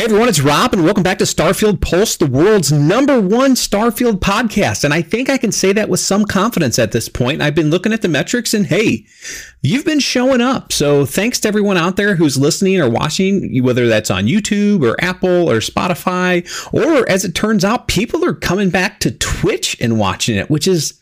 Hey everyone, it's Rob, and welcome back to Starfield Pulse, the world's number one Starfield podcast. And I think I can say that with some confidence at this point. I've been looking at the metrics, and hey, you've been showing up. So thanks to everyone out there who's listening or watching, whether that's on YouTube or Apple or Spotify, or as it turns out, people are coming back to Twitch and watching it, which is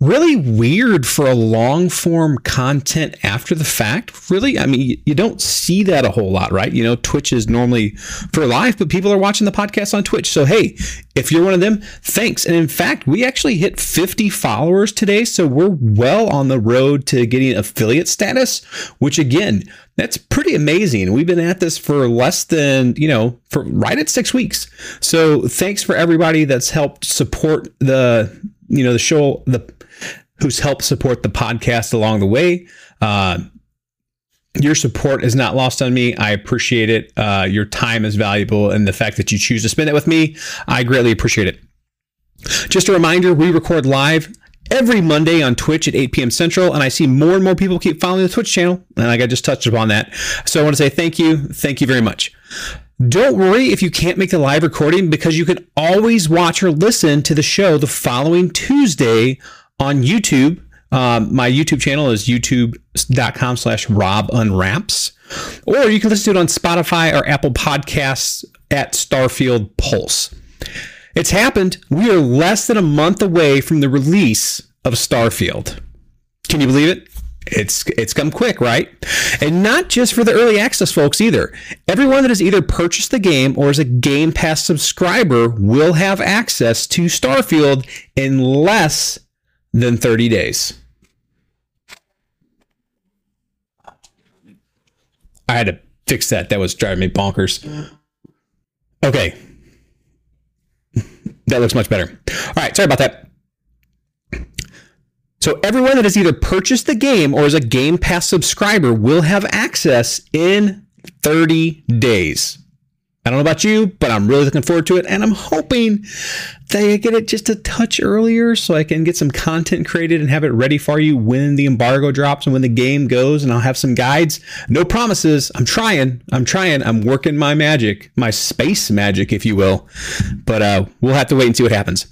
really weird for a long form content after the fact. Really, I mean, you don't see that a whole lot, right? You know, Twitch is normally for live, but people are watching the podcast on Twitch. So, hey, if you're one of them, thanks. And in fact, we actually hit 50 followers today. So we're well on the road to getting affiliate status, which again, that's pretty amazing. We've been at this for less than, you know, for right at six weeks. So thanks for everybody that's helped support the, you know, the show, the who's helped support the podcast along the way. Uh, your support is not lost on me. I appreciate it. Uh, your time is valuable, and the fact that you choose to spend it with me, I greatly appreciate it. Just a reminder we record live every Monday on Twitch at 8 p.m. Central, and I see more and more people keep following the Twitch channel, and I just touched upon that. So I want to say thank you. Thank you very much. Don't worry if you can't make the live recording because you can always watch or listen to the show the following Tuesday on YouTube. Um, my YouTube channel is youtube.com slash Rob Unwraps. Or you can listen to it on Spotify or Apple Podcasts at Starfield Pulse. It's happened. We are less than a month away from the release of Starfield. Can you believe it? It's it's come quick, right? And not just for the early access folks either. Everyone that has either purchased the game or is a Game Pass subscriber will have access to Starfield in less than 30 days. I had to fix that. That was driving me bonkers. Okay. that looks much better. All right, sorry about that. So everyone that has either purchased the game or is a Game Pass subscriber will have access in 30 days. I don't know about you, but I'm really looking forward to it. And I'm hoping that I get it just a touch earlier so I can get some content created and have it ready for you when the embargo drops and when the game goes. And I'll have some guides. No promises. I'm trying. I'm trying. I'm working my magic, my space magic, if you will. But uh, we'll have to wait and see what happens.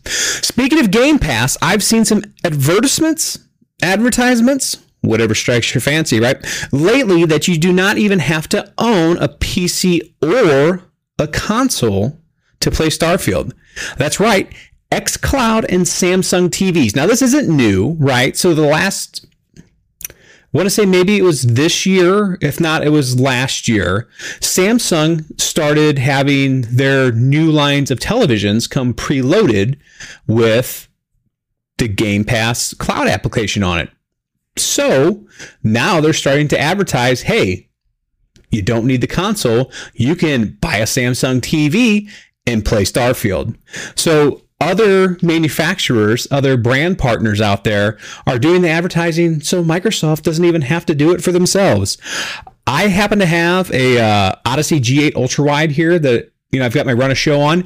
Speaking of Game Pass, I've seen some advertisements, advertisements whatever strikes your fancy, right? Lately, that you do not even have to own a PC or a console to play Starfield. That's right, xCloud and Samsung TVs. Now, this isn't new, right? So, the last, I want to say maybe it was this year, if not, it was last year. Samsung started having their new lines of televisions come preloaded with the Game Pass cloud application on it. So now they're starting to advertise hey, you don't need the console. You can buy a Samsung TV and play Starfield. So other manufacturers, other brand partners out there are doing the advertising so Microsoft doesn't even have to do it for themselves. I happen to have a uh, Odyssey G8 ultra wide here that you know I've got my run a show on,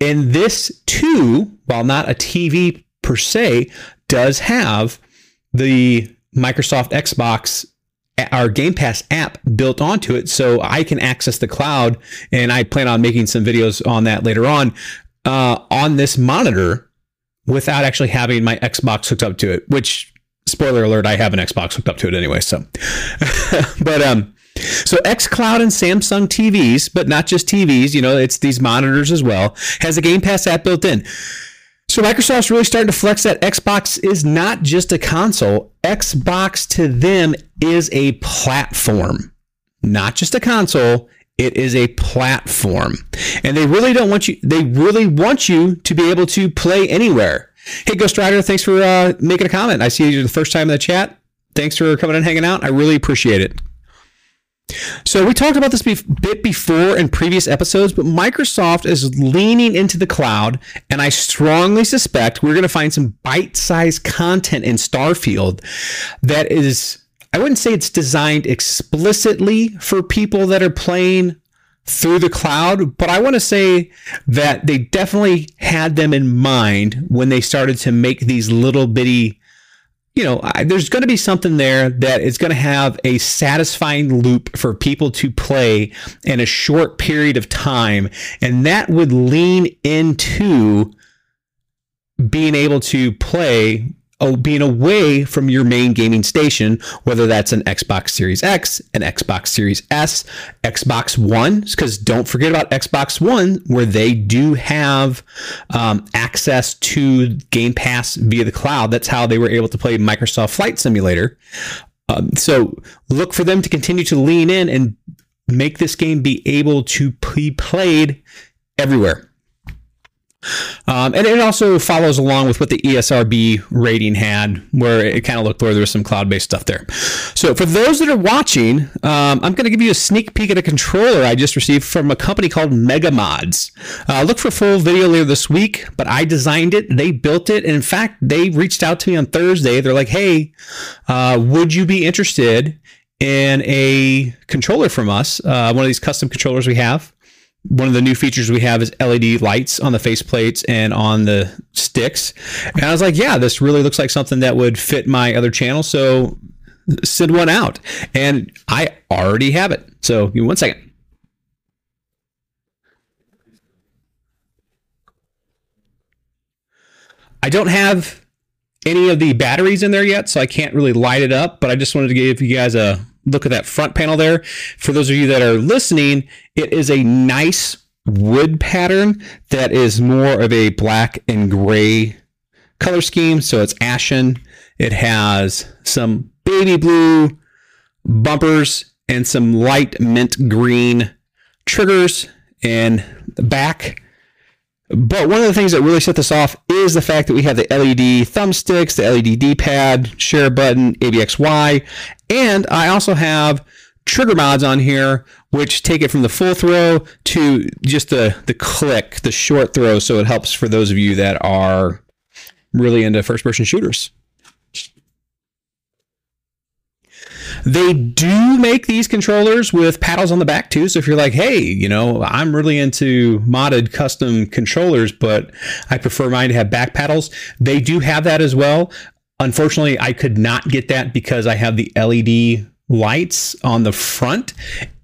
and this too, while not a TV per se, does have the Microsoft Xbox our Game Pass app built onto it, so I can access the cloud. And I plan on making some videos on that later on uh, on this monitor without actually having my Xbox hooked up to it. Which, spoiler alert, I have an Xbox hooked up to it anyway. So, but um, so xCloud and Samsung TVs, but not just TVs. You know, it's these monitors as well. Has a Game Pass app built in. So Microsoft's really starting to flex that Xbox is not just a console. Xbox to them is a platform, not just a console. It is a platform. And they really don't want you, they really want you to be able to play anywhere. Hey, Ghost Rider, thanks for uh, making a comment. I see you're the first time in the chat. Thanks for coming and hanging out. I really appreciate it. So we talked about this a bit before in previous episodes, but Microsoft is leaning into the cloud, and I strongly suspect we're going to find some bite-sized content in Starfield that is I wouldn't say it's designed explicitly for people that are playing through the cloud, but I want to say that they definitely had them in mind when they started to make these little bitty you know, I, there's going to be something there that is going to have a satisfying loop for people to play in a short period of time. And that would lean into being able to play oh, being away from your main gaming station, whether that's an Xbox Series X, an Xbox Series S, Xbox One, because don't forget about Xbox One, where they do have um, access to Game Pass via the cloud. That's how they were able to play Microsoft Flight Simulator. Um, so look for them to continue to lean in and make this game be able to be played everywhere. Um, and it also follows along with what the ESRB rating had, where it kind of looked where there was some cloud based stuff there. So, for those that are watching, um, I'm going to give you a sneak peek at a controller I just received from a company called MegaModz. Uh, look for full video later this week, but I designed it, they built it, and in fact, they reached out to me on Thursday. They're like, hey, uh, would you be interested in a controller from us? Uh, one of these custom controllers we have one of the new features we have is LED lights on the faceplates and on the sticks. And I was like, yeah, this really looks like something that would fit my other channel. So send one out. And I already have it. So give me one second. I don't have any of the batteries in there yet, so I can't really light it up, but I just wanted to give you guys a look at that front panel there. For those of you that are listening, it is a nice wood pattern that is more of a black and gray color scheme. So it's ashen. It has some baby blue bumpers and some light mint green triggers and back. But one of the things that really set this off is the fact that we have the LED thumbsticks, the LED D-pad, share button, ABXY, and I also have trigger mods on here, which take it from the full throw to just the, the click, the short throw. So it helps for those of you that are really into first person shooters. They do make these controllers with paddles on the back too. So if you're like, hey, you know, I'm really into modded custom controllers, but I prefer mine to have back paddles, they do have that as well. Unfortunately, I could not get that because I have the LED lights on the front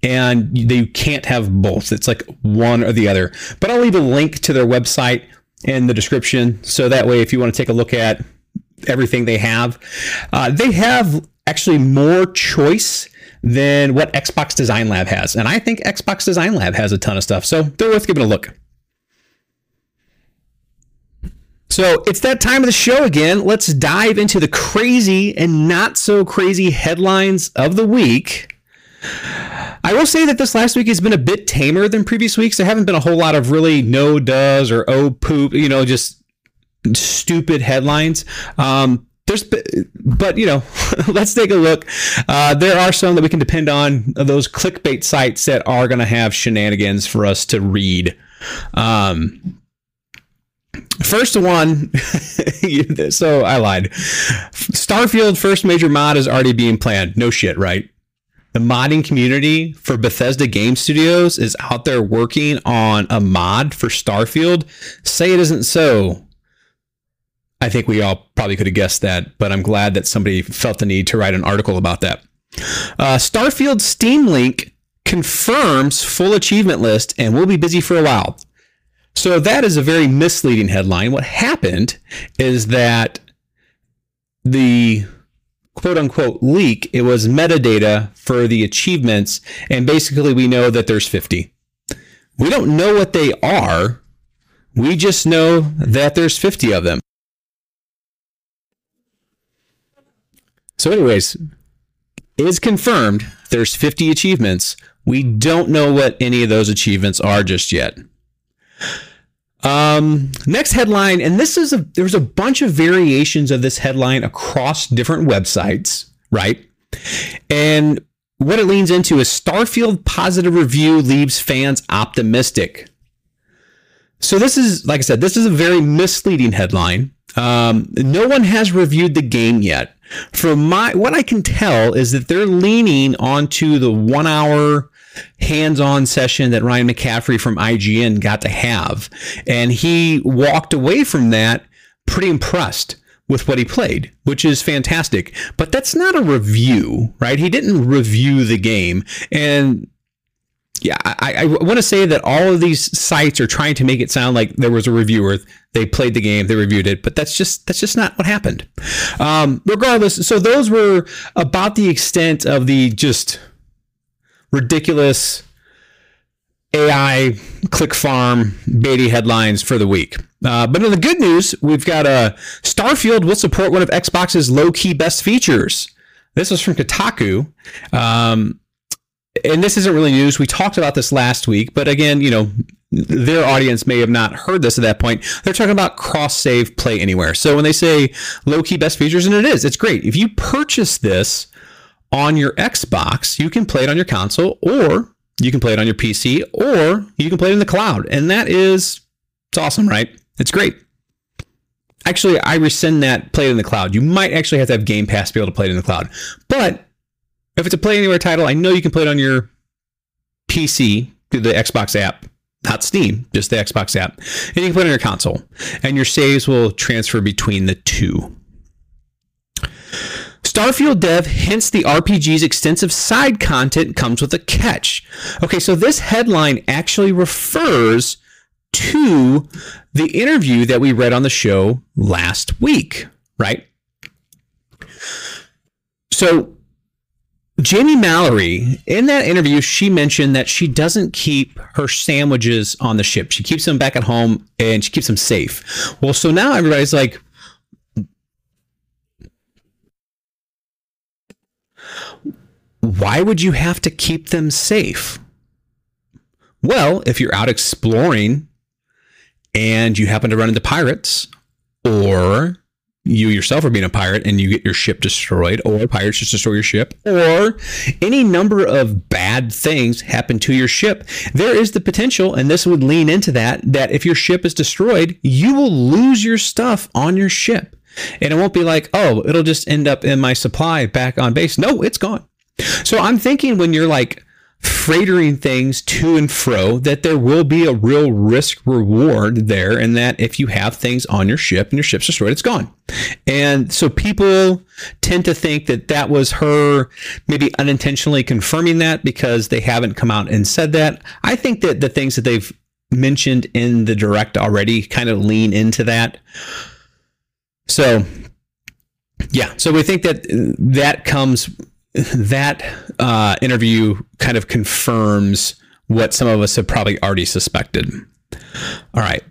and they can't have both. It's like one or the other. But I'll leave a link to their website in the description. So that way, if you want to take a look at everything they have, uh, they have actually more choice than what Xbox Design Lab has. And I think Xbox Design Lab has a ton of stuff. So they're worth giving a look. So it's that time of the show again. Let's dive into the crazy and not so crazy headlines of the week. I will say that this last week has been a bit tamer than previous weeks. There haven't been a whole lot of really no does or oh poop, you know, just stupid headlines. Um, there's, but you know, let's take a look. Uh, there are some that we can depend on. Those clickbait sites that are going to have shenanigans for us to read. Um, first one, so I lied. Starfield first major mod is already being planned. No shit, right? The modding community for Bethesda Game Studios is out there working on a mod for Starfield. Say it isn't so. I think we all probably could have guessed that, but I'm glad that somebody felt the need to write an article about that. Uh, Starfield Steam leak confirms full achievement list and will be busy for a while. So that is a very misleading headline. What happened is that the quote unquote leak, it was metadata for the achievements, and basically we know that there's 50. We don't know what they are. We just know that there's 50 of them. So, anyways, it is confirmed there's 50 achievements. We don't know what any of those achievements are just yet. Um, next headline, and this is a there's a bunch of variations of this headline across different websites, right? And what it leans into is Starfield positive review leaves fans optimistic. So this is, like I said, this is a very misleading headline. Um, no one has reviewed the game yet. From my what I can tell is that they're leaning onto the one hour hands-on session that Ryan McCaffrey from IGN got to have, and he walked away from that pretty impressed. with what he played, which is fantastic. But that's not a review, right? He didn't review the game. And yeah, I, I want to say that all of these sites are trying to make it sound like there was a reviewer. They played the game, they reviewed it, but that's just that's just not what happened. Um, regardless, so those were about the extent of the just ridiculous AI click farm Beatty headlines for the week. Uh, but in the good news, we've got a uh, Starfield will support one of Xbox's low key best features. This was from Kotaku. Um, and this isn't really news. We talked about this last week, but again, you know, their audience may have not heard this at that point. They're talking about cross save play anywhere. So when they say low key best features, and it is, it's great. If you purchase this on your Xbox, you can play it on your console, or you can play it on your PC, or you can play it in the cloud. And that is, it's awesome, right? It's great. Actually, I rescind that play it in the cloud. You might actually have to have Game Pass to be able to play it in the cloud. But if it's a Play Anywhere title, I know you can play it on your PC through the Xbox app, not Steam, just the Xbox app. And you can play it on your console. And your saves will transfer between the two. Starfield dev hints the RPG's extensive side content comes with a catch. Okay, so this headline actually refers to the interview that we read on the show last week, right? So Jamie Mallory, in that interview, she mentioned that she doesn't keep her sandwiches on the ship. She keeps them back at home and she keeps them safe. Well, so now everybody's like, why would you have to keep them safe? Well, if you're out exploring and you happen to run into pirates, or you yourself are being a pirate and you get your ship destroyed, or pirates just destroy your ship, or any number of bad things happen to your ship, there is the potential, and this would lean into that, that if your ship is destroyed, you will lose your stuff on your ship. And it won't be like, oh, it'll just end up in my supply back on base. No, it's gone. So I'm thinking when you're like freightering things to and fro that there will be a real risk reward there and that if you have things on your ship and your ship's destroyed it's gone. And so people tend to think that that was her maybe unintentionally confirming that because they haven't come out and said that. I think that the things that they've mentioned in the direct already kind of lean into that. So yeah. So we think that uh, that comes that uh, interview kind of confirms what some of us have probably already suspected. All right.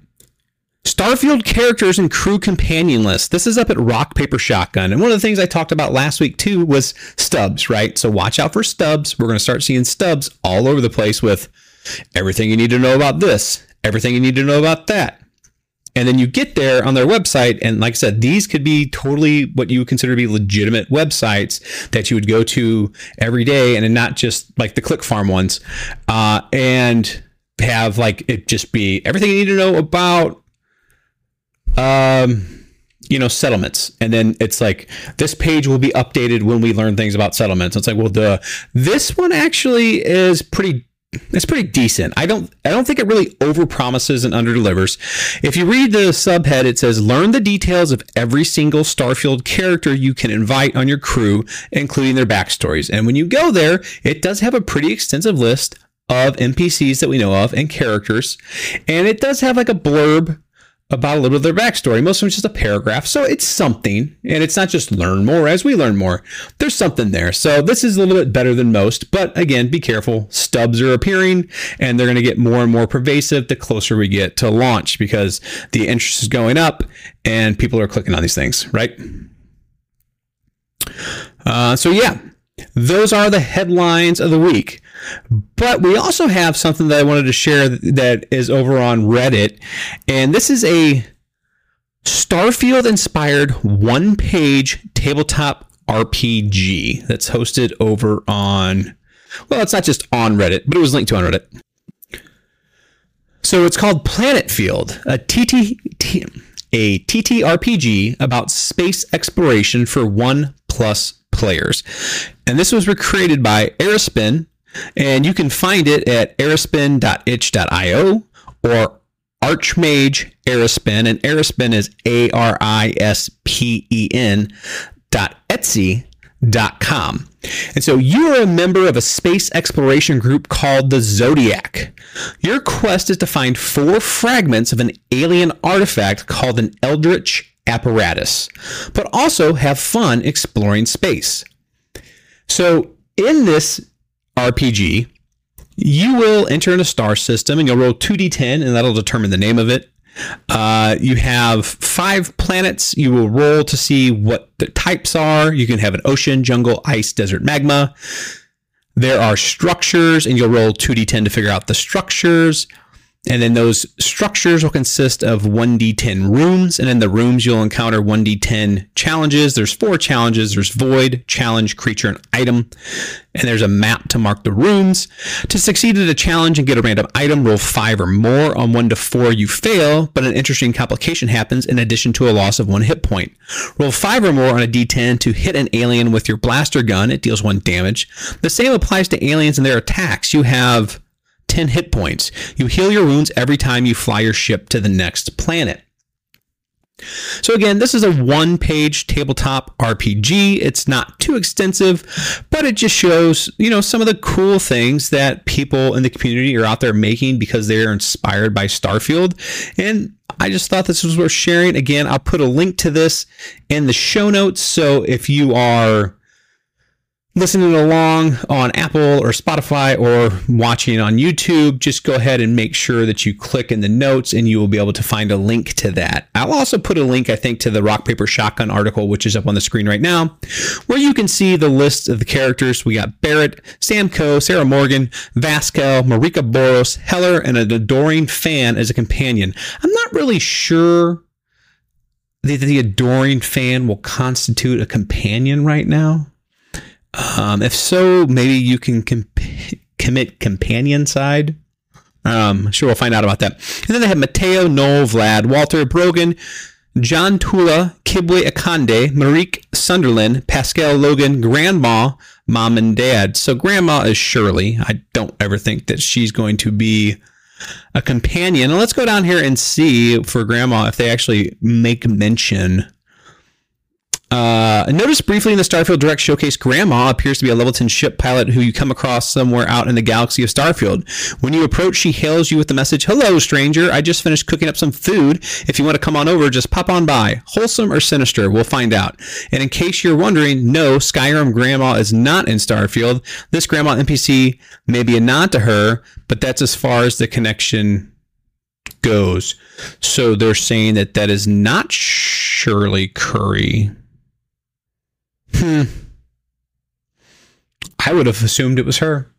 Starfield characters and crew companion list. This is up at Rock Paper Shotgun. And one of the things I talked about last week too was stubs, right? So watch out for stubs. We're going to start seeing stubs all over the place with everything you need to know about this, everything you need to know about that. And then you get there on their website, and like I said, these could be totally what you would consider to be legitimate websites that you would go to every day, and not just like the click farm ones, uh, and have like it just be everything you need to know about, um, you know, settlements. And then it's like this page will be updated when we learn things about settlements. It's like, well, the this one actually is pretty it's pretty decent. I don't I don't think it really overpromises and underdelivers. If you read the subhead, it says learn the details of every single Starfield character you can invite on your crew, including their backstories. And when you go there, it does have a pretty extensive list of NPCs that we know of and characters. And it does have like a blurb about a little of their backstory. Most of them just a paragraph. So it's something. And it's not just learn more as we learn more. There's something there. So this is a little bit better than most. But again, be careful. Stubs are appearing and they're going to get more and more pervasive the closer we get to launch because the interest is going up and people are clicking on these things, right? Uh, so yeah, those are the headlines of the week. But we also have something that I wanted to share that is over on Reddit. And this is a Starfield inspired one page tabletop RPG that's hosted over on, well, it's not just on Reddit, but it was linked to on Reddit. So it's called Planet Field, a TT, a TTRPG about space exploration for one plus players. And this was created by Arispen, and you can find it at arispen.itch.io or Archmage Arispen, and Arispen is A R I S P E N dot Etsy dot com. And so you are a member of a space exploration group called the Zodiac. Your quest is to find four fragments of an alien artifact called an Eldritch apparatus, but also have fun exploring space. So in this RPG, you will enter in a star system and you'll roll 2d10 and that'll determine the name of it. Uh, you have five planets. You will roll to see what the types are. You can have an ocean, jungle, ice, desert, magma. There are structures, and you'll roll 2d10 to figure out the structures. And then those structures will consist of 1d10 rooms. And in the rooms, you'll encounter 1d10 challenges. There's four challenges there's void, challenge, creature, and item. And there's a map to mark the rooms. To succeed at a challenge and get a random item, roll five or more. On one to four, you fail, but an interesting complication happens in addition to a loss of one hit point. Roll five or more on a d10 to hit an alien with your blaster gun. It deals one damage. The same applies to aliens and their attacks. You have 10 hit points. You heal your wounds every time you fly your ship to the next planet. So again, this is a one-page tabletop RPG. It's not too extensive, but it just shows, you know, some of the cool things that people in the community are out there making because they're inspired by Starfield. And I just thought this was worth sharing. Again, I'll put a link to this in the show notes. So if you are listening along on Apple or Spotify or watching on YouTube, just go ahead and make sure that you click in the notes and you will be able to find a link to that. I'll also put a link, I think, to the Rock Paper Shotgun article, which is up on the screen right now, where you can see the list of the characters. We got Barrett, Sam Coe, Sarah Morgan, Vasquez, Marika Boros, Heller, and an adoring fan as a companion. I'm not really sure that the adoring fan will constitute a companion right now. Um, if so, maybe you can commit companion side. Um, sure, we'll find out about that. And then they have Mateo, Noel, Vlad, Walter, Brogan, John Tula, Kibwe Akande, Marique Sunderland, Pascal Logan, Grandma, Mom and Dad. So Grandma is Shirley. I don't ever think that she's going to be a companion. And let's go down here and see for Grandma if they actually make mention uh, notice briefly in the Starfield Direct showcase, Grandma appears to be a level 10 ship pilot who you come across somewhere out in the galaxy of Starfield. When you approach, she hails you with the message, Hello, stranger. I just finished cooking up some food. If you want to come on over, just pop on by. Wholesome or sinister? We'll find out. And in case you're wondering, no, Skyrim Grandma is not in Starfield. This Grandma NPC may be a nod to her, but that's as far as the connection goes. So they're saying that that is not Shirley Curry. Hmm. I would have assumed it was her.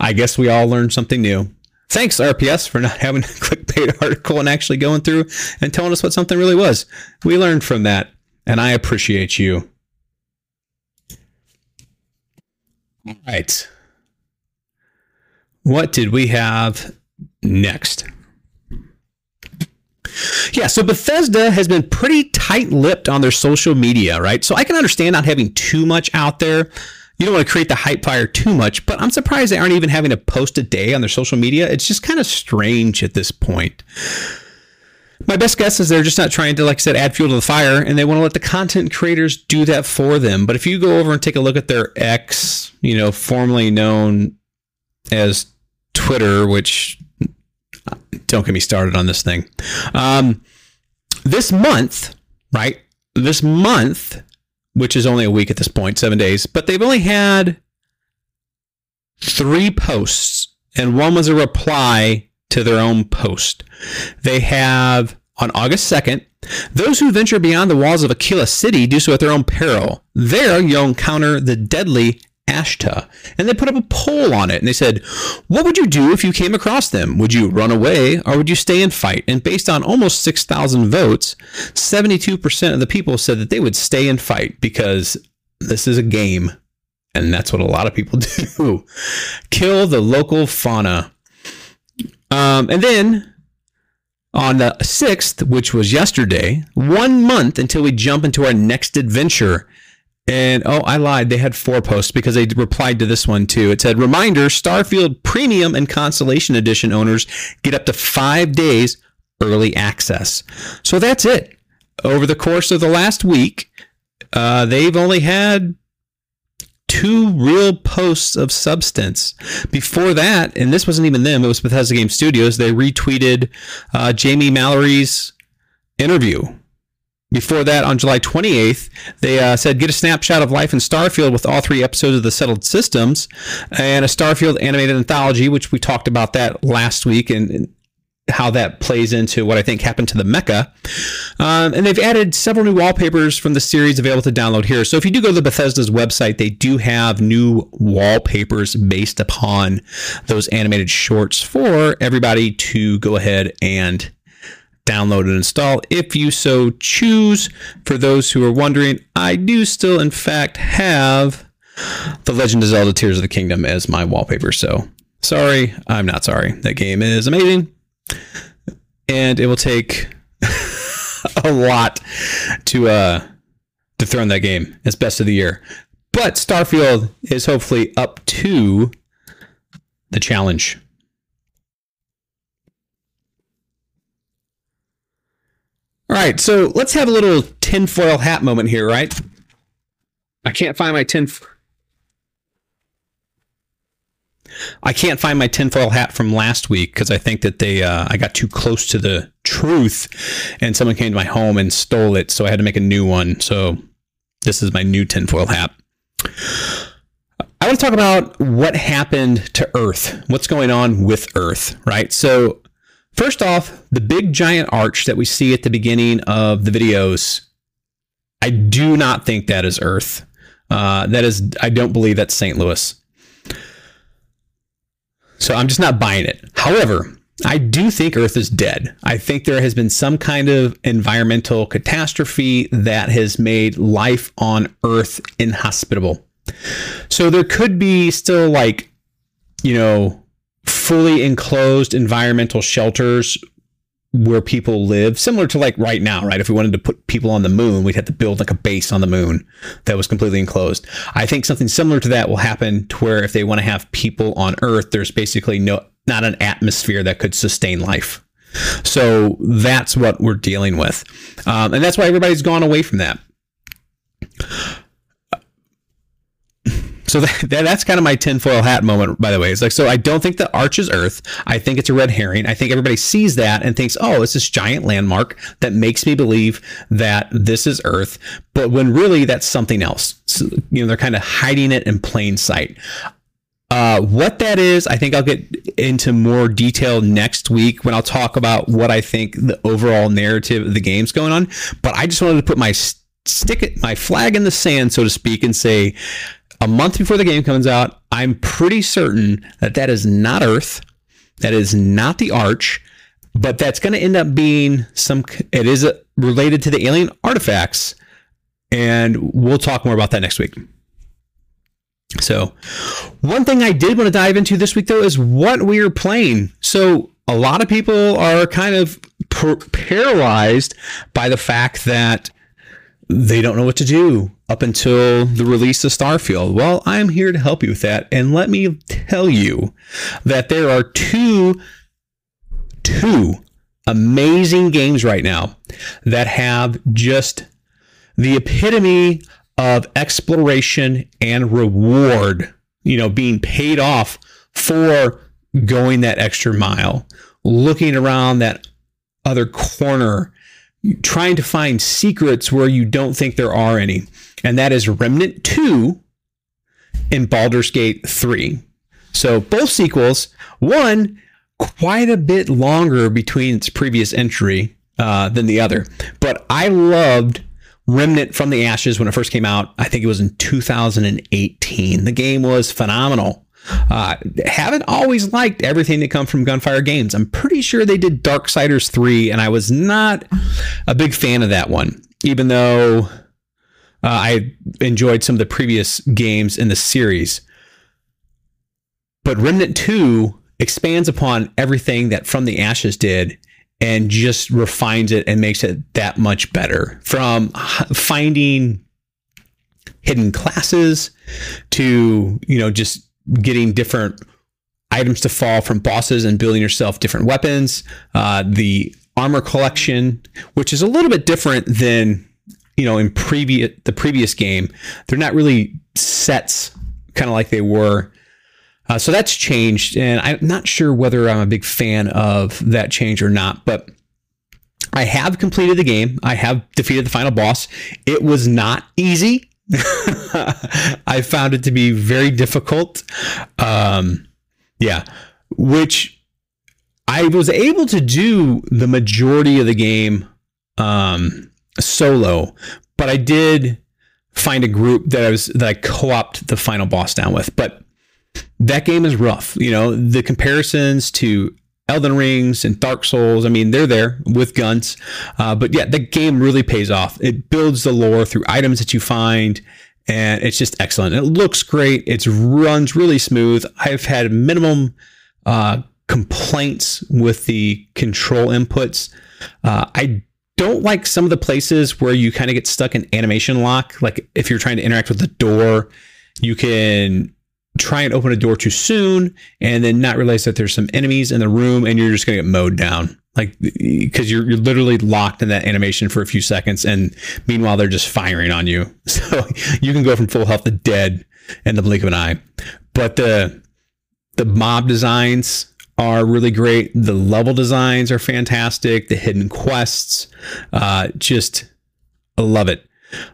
I guess we all learned something new. Thanks, RPS, for not having a clickbait article and actually going through and telling us what something really was. We learned from that, and I appreciate you. All right. What did we have next? Yeah, so Bethesda has been pretty tight lipped on their social media, right? So I can understand not having too much out there. You don't want to create the hype fire too much, but I'm surprised they aren't even having to post a day on their social media. It's just kind of strange at this point. My best guess is they're just not trying to, like I said, add fuel to the fire, and they want to let the content creators do that for them. But if you go over and take a look at their X, you know, formerly known as Twitter, which don't get me started on this thing. Um, this month, right? This month, which is only a week at this point, seven days, but they've only had three posts, and one was a reply to their own post. They have on August 2nd, those who venture beyond the walls of Aquila City do so at their own peril. There, you'll encounter the deadly Ashta. And they put up a poll on it and they said, What would you do if you came across them? Would you run away or would you stay and fight? And based on almost 6,000 votes, 72% of the people said that they would stay and fight because this is a game. And that's what a lot of people do kill the local fauna. Um, and then on the 6th, which was yesterday, one month until we jump into our next adventure And oh, I lied. They had four posts because they replied to this one too. It said, Reminder Starfield Premium and Constellation Edition owners get up to five days early access. So that's it. Over the course of the last week, uh, they've only had two real posts of substance. Before that, and this wasn't even them, it was Bethesda Game Studios, they retweeted uh, Jamie Mallory's interview. Before that, on July 28th, they uh, said, Get a snapshot of life in Starfield with all three episodes of the Settled Systems and a Starfield animated anthology, which we talked about that last week. And how that plays into what I think happened to the Mecha. Um, and they've added several new wallpapers from the series available to download here. So if you do go to the Bethesda's website, they do have new wallpapers based upon those animated shorts for everybody to go ahead and download and install if you so choose. For those who are wondering, I do still, in fact, have The Legend of Zelda Tears of the Kingdom as my wallpaper. So sorry, I'm not sorry. That game is amazing and it will take a lot to uh to throw in that game as best of the year. But Starfield is hopefully up to the challenge. All right, so let's have a little tinfoil hat moment here, right? I can't find my tin. I can't find my tinfoil hat from last week because I think that they uh, I got too close to the truth, and someone came to my home and stole it, so I had to make a new one. So this is my new tinfoil hat. I want to talk about what happened to Earth. What's going on with Earth, right? So first off, the big giant arch that we see at the beginning of the videos, I do not think that is Earth. Uh, that is, I don't believe that's St. Louis. So I'm just not buying it. However, I do think Earth is dead. I think there has been some kind of environmental catastrophe that has made life on Earth inhospitable. So there could be still like, you know, fully enclosed environmental shelters where people live, similar to like right now, right? If we wanted to put people on the moon, we'd have to build like a base on the moon that was completely enclosed. I think something similar to that will happen to where if they want to have people on Earth, there's basically no not an atmosphere that could sustain life. So that's what we're dealing with, um, and that's why everybody's gone away from that. So that, that's kind of my tinfoil hat moment, by the way. It's like, so I don't think the arch is Earth. I think it's a red herring. I think everybody sees that and thinks, oh, it's this giant landmark that makes me believe that this is Earth. But when really that's something else. So, you know, they're kind of hiding it in plain sight. Uh, what that is, I think I'll get into more detail next week when I'll talk about what I think the overall narrative of the game's going on. But I just wanted to put my stick it, my flag in the sand, so to speak, and say a month before the game comes out, I'm pretty certain that that is not Earth, that is not the Arch, but that's going to end up being some. It is uh, related to the alien artifacts, and we'll talk more about that next week. So, one thing I did want to dive into this week though is what we are playing. So, a lot of people are kind of per- paralyzed by the fact that they don't know what to do up until the release of Starfield. Well, I'm here to help you with that. And let me tell you that there are two, two amazing games right now that have just the epitome of exploration and reward, you know, being paid off for going that extra mile, looking around that other corner trying to find secrets where you don't think there are any. And that is Remnant 2 and Baldur's Gate 3. So both sequels, one quite a bit longer between its previous entry uh, than the other. But I loved Remnant from the Ashes when it first came out. I think it was in 2018. The game was phenomenal. Uh, haven't always liked everything that come from Gunfire Games. I'm pretty sure they did Darksiders 3, and I was not a big fan of that one, even though uh, I enjoyed some of the previous games in the series. But Remnant 2 expands upon everything that From the Ashes did and just refines it and makes it that much better. From finding hidden classes to, you know, just getting different items to fall from bosses and building yourself different weapons. Uh, the armor collection, which is a little bit different than you know in previous the previous game. They're not really sets, kind of like they were. Uh, so that's changed, and I'm not sure whether I'm a big fan of that change or not. But I have completed the game. I have defeated the final boss. It was not easy. I found it to be very difficult. Um, yeah, which I was able to do the majority of the game um, solo, but I did find a group that I was that I co-opted the final boss down with. But that game is rough. You know, the comparisons to Elden Rings and Dark Souls, I mean, they're there with guns. Uh, but yeah, the game really pays off. It builds the lore through items that you find, and it's just excellent. It looks great. It runs really smooth. I've had minimum uh, complaints with the control inputs. Uh, I don't like some of the places where you kind of get stuck in animation lock. Like if you're trying to interact with the door, you can try and open a door too soon and then not realize that there's some enemies in the room and you're just going to get mowed down. Like, because you're, you're literally locked in that animation for a few seconds. And meanwhile, they're just firing on you. So you can go from full health to dead in the blink of an eye. But the, the mob designs are really great. The level designs are fantastic. The hidden quests, uh, just love it.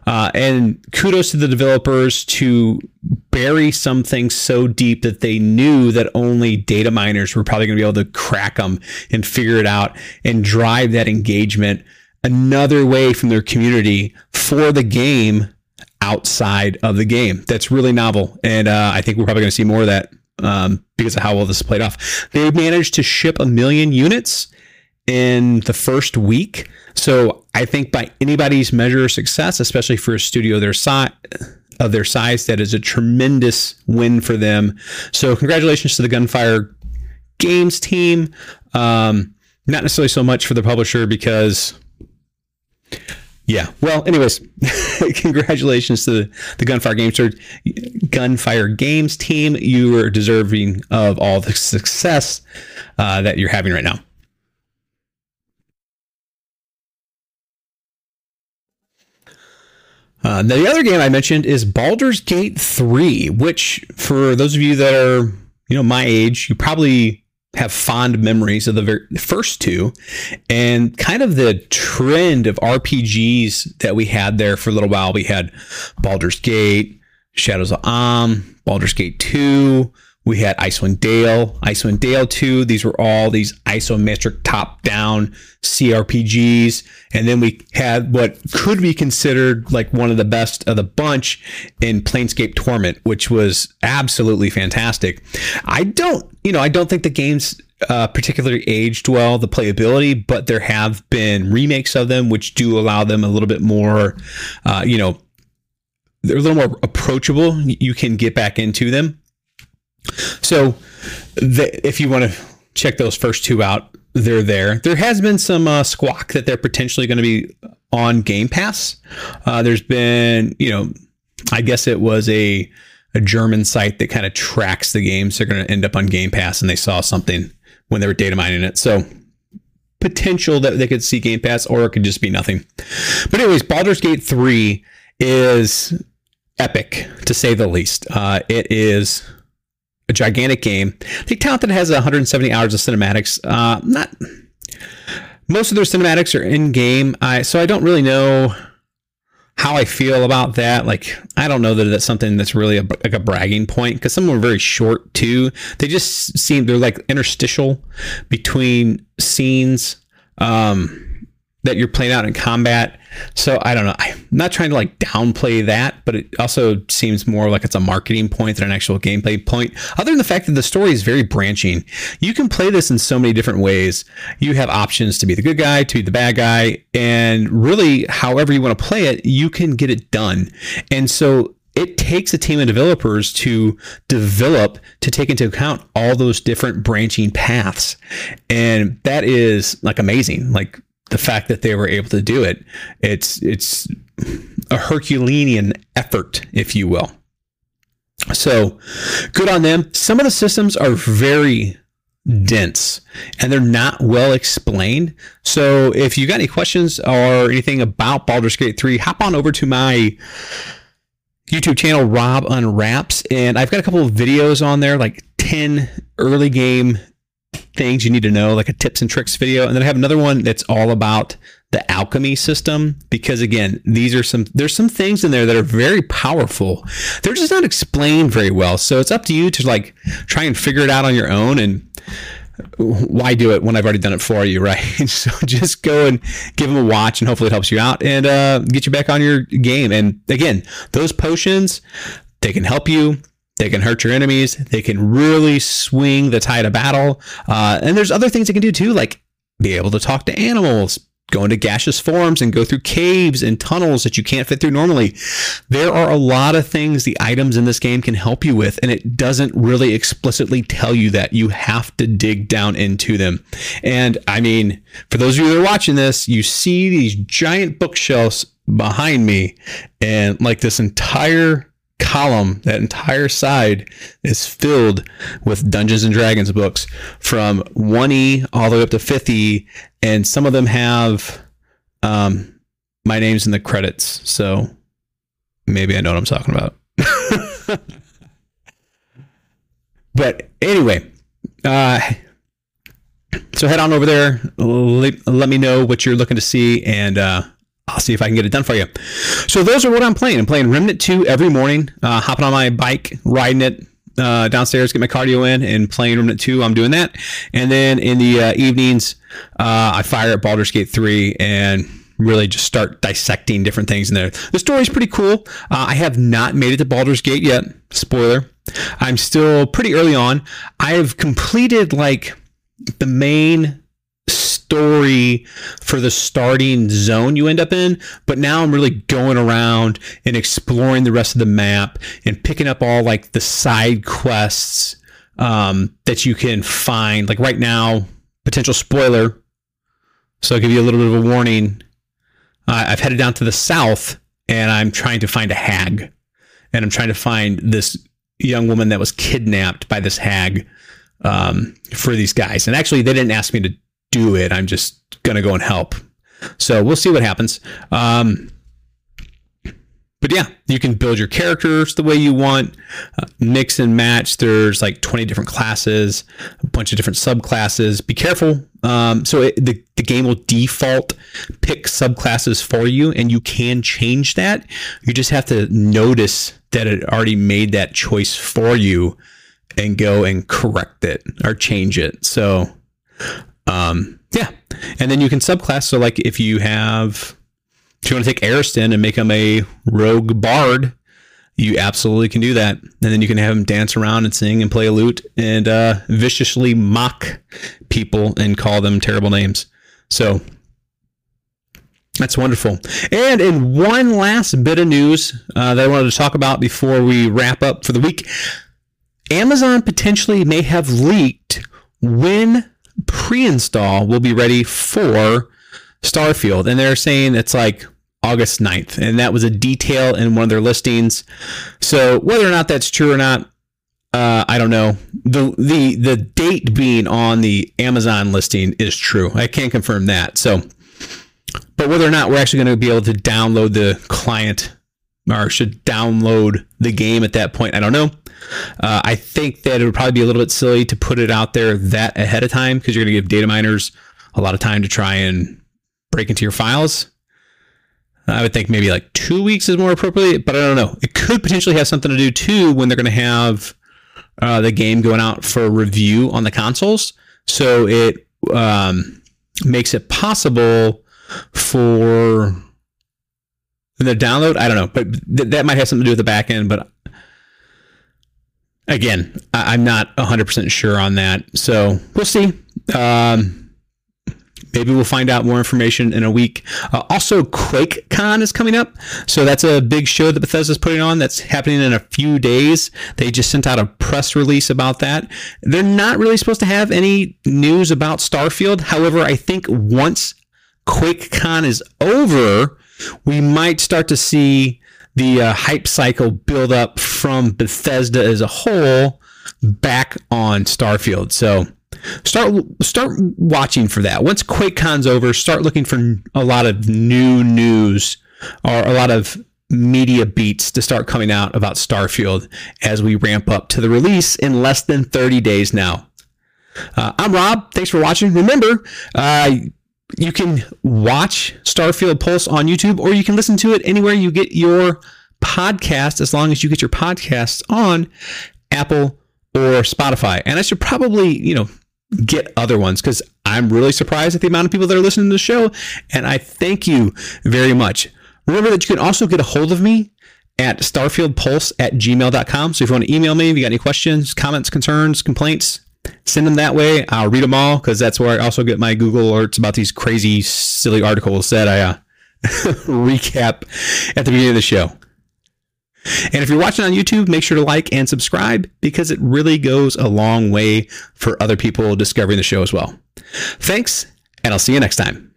Uh, and kudos to the developers to bury something so deep that they knew that only data miners were probably going to be able to crack them and figure it out and drive that engagement another way from their community for the game outside of the game. That's really novel. And uh, I think we're probably going to see more of that um, because of how well this played off. They managed to ship a million units in the first week. So I think by anybody's measure of success, especially for a studio their size of their size, that is a tremendous win for them. So congratulations to the Gunfire Games team. Um, not necessarily so much for the publisher because yeah. Well, anyways, congratulations to the, the Gunfire Games Gunfire Games team. You are deserving of all the success uh, that you're having right now. Uh, the other game I mentioned is Baldur's Gate 3, which for those of you that are, you know, my age, you probably have fond memories of the very, first two and kind of the trend of RPGs that we had there for a little while. We had Baldur's Gate, Shadows of Amn, Baldur's Gate 2, we had Icewind Dale, Icewind Dale 2. These were all these isometric top down CRPGs. And then we had what could be considered like one of the best of the bunch in Planescape Torment, which was absolutely fantastic. I don't, you know, I don't think the game's uh, particularly aged well, the playability, but there have been remakes of them which do allow them a little bit more, uh, you know, they're a little more approachable. You can get back into them. So, the, if you want to check those first two out, they're there. There has been some uh, squawk that they're potentially going to be on Game Pass. Uh, there's been, you know, I guess it was a a German site that kind of tracks the games. They're going to end up on Game Pass, and they saw something when they were data mining it. So potential that they could see Game Pass, or it could just be nothing. But anyways, Baldur's Gate three is epic to say the least. Uh, it is a gigantic game. They tout that it has 170 hours of cinematics. Uh, not most of their cinematics are in game. I so I don't really know how I feel about that. Like I don't know that that's something that's really a, like a bragging point because some are very short too. They just seem they're like interstitial between scenes. Um, that you're playing out in combat. So I don't know. I'm not trying to like downplay that, but it also seems more like it's a marketing point than an actual gameplay point. Other than the fact that the story is very branching, you can play this in so many different ways. You have options to be the good guy, to be the bad guy, and really, however you want to play it, you can get it done. And so it takes a team of developers to develop to take into account all those different branching paths and that is like amazing like the fact that they were able to do it. It's it's a Herculean effort, if you will. So good on them. Some of the systems are very dense and they're not well explained. So if you got any questions or anything about Baldur's Gate 3, hop on over to my YouTube channel, Rob Unwraps, and I've got a couple of videos on there, like 10 early game things you need to know, like a tips and tricks video. And then I have another one that's all about the alchemy system because again, these are some there's some things in there that are very powerful. They're just not explained very well. So it's up to you to like try and figure it out on your own and why do it when I've already done it for you, right? so just go and give them a watch, and hopefully it helps you out and uh, get you back on your game. And again, those potions they can help you. They can hurt your enemies. They can really swing the tide of battle. Uh, and there's other things they can do too, like be able to talk to animals, go into gaseous forms and go through caves and tunnels that you can't fit through normally. There are a lot of things the items in this game can help you with, and it doesn't really explicitly tell you that. You have to dig down into them. And I mean, for those of you that are watching this, you see these giant bookshelves behind me, and like this entire column, that entire side is filled with Dungeons and Dragons books from 1E all the way up to 5E, and some of them have um, my name's in the credits, so maybe I know what I'm talking about. but anyway, uh, so head on over there. Let, let, me know what you're looking to see, and uh, I'll see if I can get it done for you. So those are what I'm playing. I'm playing Remnant 2 every morning, uh, hopping on my bike, riding it uh, downstairs, get my cardio in, and playing Remnant 2. I'm doing that. And then in the uh, evenings, uh, I fire at Baldur's Gate 3 and really just start dissecting different things in there. The story's pretty cool. Uh, I have not made it to Baldur's Gate yet. Spoiler. I'm still pretty early on. I have completed like the main story for the starting zone you end up in, but now I'm really going around and exploring the rest of the map and picking up all like the side quests um, that you can find. Like right now, potential spoiler. So I'll give you a little bit of a warning. Uh, I've headed down to the south and I'm trying to find a hag. And I'm trying to find this young woman that was kidnapped by this hag um, for these guys. And actually, they didn't ask me to do it. I'm just to go and help. So we'll see what happens. Um, but yeah, you can build your characters the way you want, uh, mix and match. There's like 20 different classes, a bunch of different subclasses. Be careful. Um, so it, the, the game will default pick subclasses for you, and you can change that. You just have to notice that it already made that choice for you and go and correct it or change it. So um, yeah, and then you can subclass. So like if you have, if you want to take Astarion and make him a rogue bard, you absolutely can do that. And then you can have him dance around and sing and play a lute and uh, viciously mock people and call them terrible names. So that's wonderful. And in one last bit of news uh, that I wanted to talk about before we wrap up for the week, Amazon potentially may have leaked when pre-install will be ready for Starfield. And they're saying it's like August 9th. And that was a detail in one of their listings. So whether or not that's true or not, uh, I don't know. The the the date being on the Amazon listing is true. I can't confirm that. So but whether or not we're actually going to be able to download the client or should download the game at that point, I don't know. Uh, I think that it would probably be a little bit silly to put it out there that ahead of time because you're going to give data miners a lot of time to try and break into your files. I would think maybe like two weeks is more appropriate, but I don't know. It could potentially have something to do too when they're going to have uh, the game going out for review on the consoles. So it um, makes it possible for the download. I don't know, but th- that might have something to do with the back end. But again, I- am not 100% sure on that. So we'll see. Um, maybe we'll find out more information in a week. Uh, also, QuakeCon is coming up. So that's a big show that Bethesda's putting on that's happening in a few days. They just sent out a press release about that. They're not really supposed to have any news about Starfield. However, I think once QuakeCon is over, we might start to see the uh, hype cycle build up from Bethesda as a whole back on Starfield. So start start watching for that. Once QuakeCon's over, start looking for a lot of new news or a lot of media beats to start coming out about Starfield as we ramp up to the release in less than 30 days now. Uh, I'm Rob. Thanks for watching. Remember, uh, you can watch Starfield Pulse on YouTube or you can listen to it anywhere you get your podcast as long as you get your podcasts on Apple or Spotify. And I should probably, you know, get other ones because I'm really surprised at the amount of people that are listening to the show. And I thank you very much. Remember that you can also get a hold of me at starfieldpulse at gmail.com. So if you want to email me, if you got any questions, comments, concerns, complaints, send them that way. I'll read them all because that's where I also get my Google alerts about these crazy, silly articles that I uh, recap at the beginning of the show. And if you're watching on YouTube, make sure to like and subscribe because it really goes a long way for other people discovering the show as well. Thanks, and I'll see you next time.